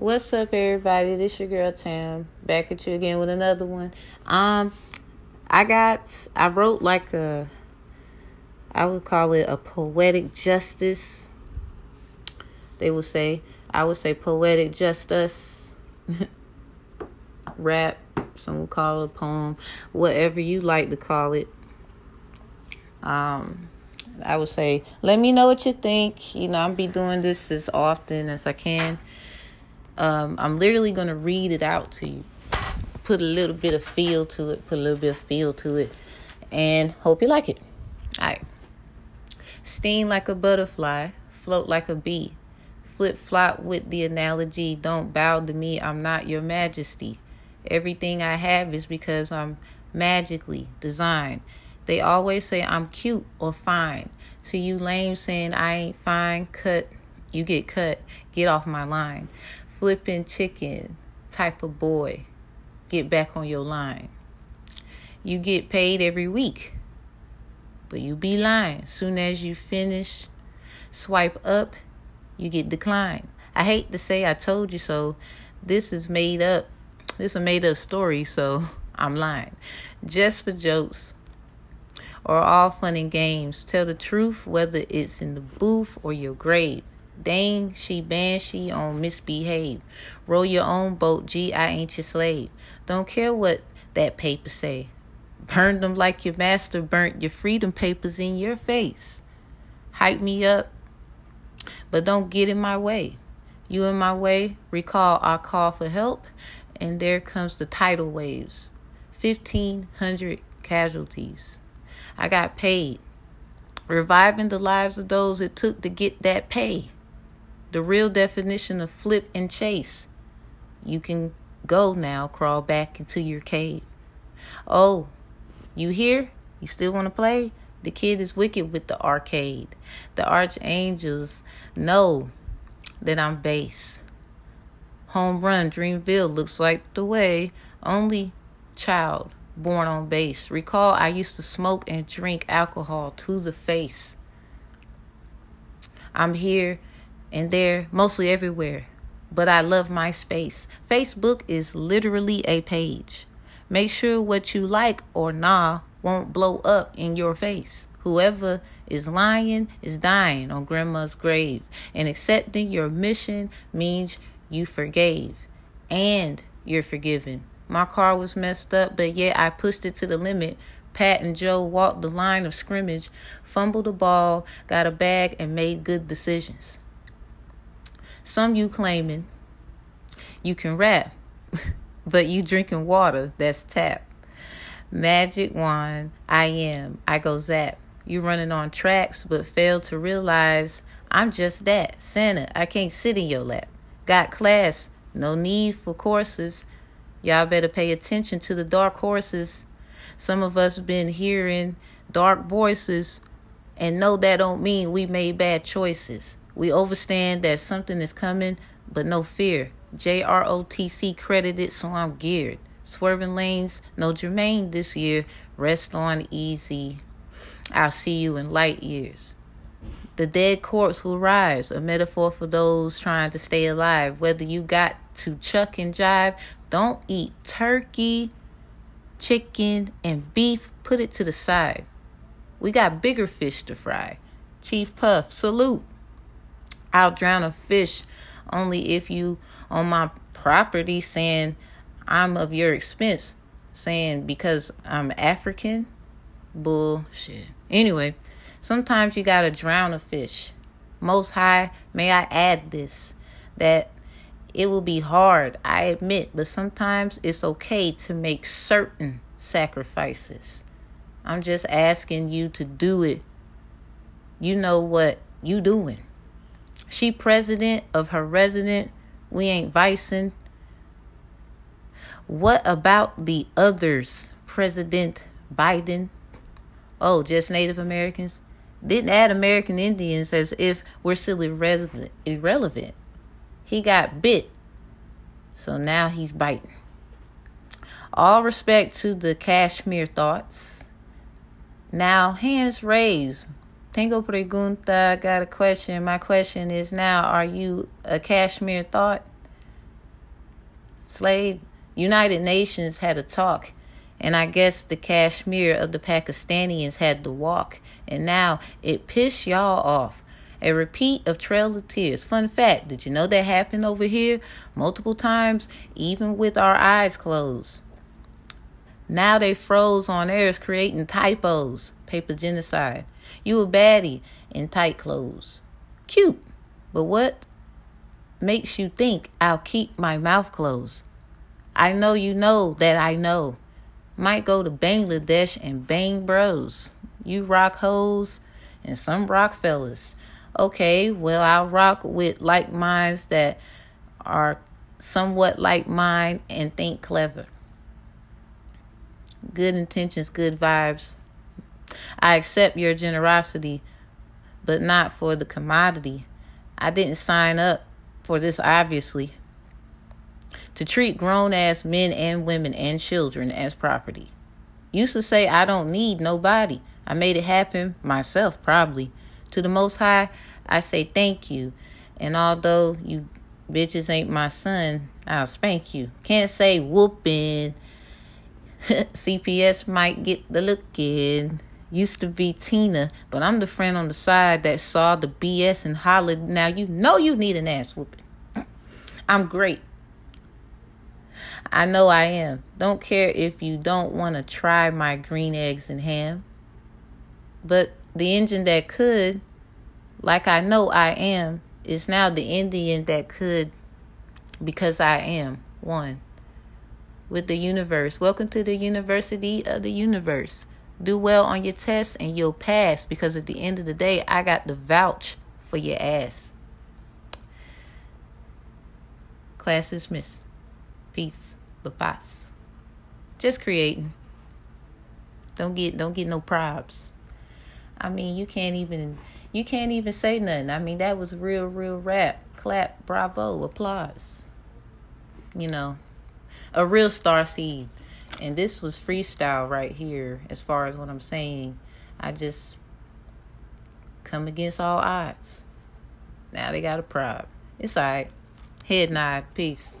What's up, everybody? This your girl Tam back at you again with another one. Um, I got I wrote like a I would call it a poetic justice. They would say I would say poetic justice rap. Some would call it a poem, whatever you like to call it. Um, I would say, let me know what you think. You know, I'll be doing this as often as I can. Um, I'm literally going to read it out to you. Put a little bit of feel to it, put a little bit of feel to it, and hope you like it. All right. Sting like a butterfly, float like a bee. Flip flop with the analogy, don't bow to me, I'm not your majesty. Everything I have is because I'm magically designed. They always say I'm cute or fine. To you lame saying I ain't fine, cut, you get cut. Get off my line flipping chicken type of boy, get back on your line. You get paid every week, but you be lying. Soon as you finish, swipe up, you get declined. I hate to say I told you so. This is made up. This is a made up story, so I'm lying. Just for jokes or all fun and games. Tell the truth, whether it's in the booth or your grave. Dang, she banshee on misbehave. Row your own boat, G, I ain't your slave. Don't care what that paper say. Burn them like your master burnt your freedom papers in your face. Hype me up, but don't get in my way. You in my way, recall our call for help, and there comes the tidal waves. 1,500 casualties. I got paid, reviving the lives of those it took to get that pay the real definition of flip and chase. You can go now, crawl back into your cave. Oh, you here? You still want to play? The kid is wicked with the arcade. The archangels know that I'm base. Home run, Dreamville looks like the way. Only child born on base. Recall I used to smoke and drink alcohol to the face. I'm here and there, mostly everywhere. But I love my space. Facebook is literally a page. Make sure what you like or nah won't blow up in your face. Whoever is lying is dying on grandma's grave. And accepting your mission means you forgave and you're forgiven. My car was messed up, but yet I pushed it to the limit. Pat and Joe walked the line of scrimmage, fumbled the ball, got a bag, and made good decisions. Some you claiming you can rap, but you drinking water that's tap. Magic wand, I am. I go zap. You running on tracks, but fail to realize I'm just that. Santa, I can't sit in your lap. Got class, no need for courses. Y'all better pay attention to the dark horses. Some of us been hearing dark voices and know that don't mean we made bad choices. We understand that something is coming, but no fear. JROTC credited, so I'm geared. Swerving lanes, no Jermaine this year. Rest on easy. I'll see you in light years. The dead corpse will rise, a metaphor for those trying to stay alive. Whether you got to chuck and jive, don't eat turkey, chicken, and beef. Put it to the side. We got bigger fish to fry. Chief Puff, salute. I'll drown a fish only if you on my property saying I'm of your expense, saying because I'm African. Bullshit. Anyway, sometimes you gotta drown a fish. Most high, may I add this that it will be hard, I admit, but sometimes it's okay to make certain sacrifices. I'm just asking you to do it. You know what you doing. She president of her resident. We ain't vicing. What about the others? President Biden. Oh, just Native Americans? Didn't add American Indians as if we're still irrelevant. irrelevant. He got bit. So now he's biting. All respect to the Kashmir thoughts. Now, hands raised. Tengo pregunta, got a question. My question is now, are you a Kashmir thought? slave. United Nations had a talk, and I guess the Kashmir of the Pakistanians had to walk, and now it pissed y'all off. A repeat of Trail of Tears. Fun fact did you know that happened over here multiple times, even with our eyes closed? Now they froze on theirs, creating typos. Paper genocide. You a baddie in tight clothes. Cute. But what makes you think I'll keep my mouth closed? I know you know that I know. Might go to Bangladesh and bang bros. You rock hoes and some rock fellas. Okay, well, I'll rock with like minds that are somewhat like mine and think clever. Good intentions, good vibes. I accept your generosity, but not for the commodity. I didn't sign up for this, obviously. To treat grown ass men and women and children as property. Used to say, I don't need nobody. I made it happen myself, probably. To the Most High, I say thank you. And although you bitches ain't my son, I'll spank you. Can't say whooping. CPS might get the looking. Used to be Tina, but I'm the friend on the side that saw the BS and hollered. Now you know you need an ass whooping. I'm great. I know I am. Don't care if you don't want to try my green eggs and ham. But the engine that could, like I know I am, is now the Indian that could because I am one with the universe. Welcome to the University of the Universe. Do well on your tests and you'll pass because at the end of the day, I got the vouch for your ass. Class dismissed. Peace. La paz. Just creating. Don't get don't get no props. I mean, you can't even you can't even say nothing. I mean, that was real, real rap. Clap, bravo, applause. You know, a real star seed. And this was freestyle right here, as far as what I'm saying. I just come against all odds. Now they got a prop. It's alright. Head nod. Peace.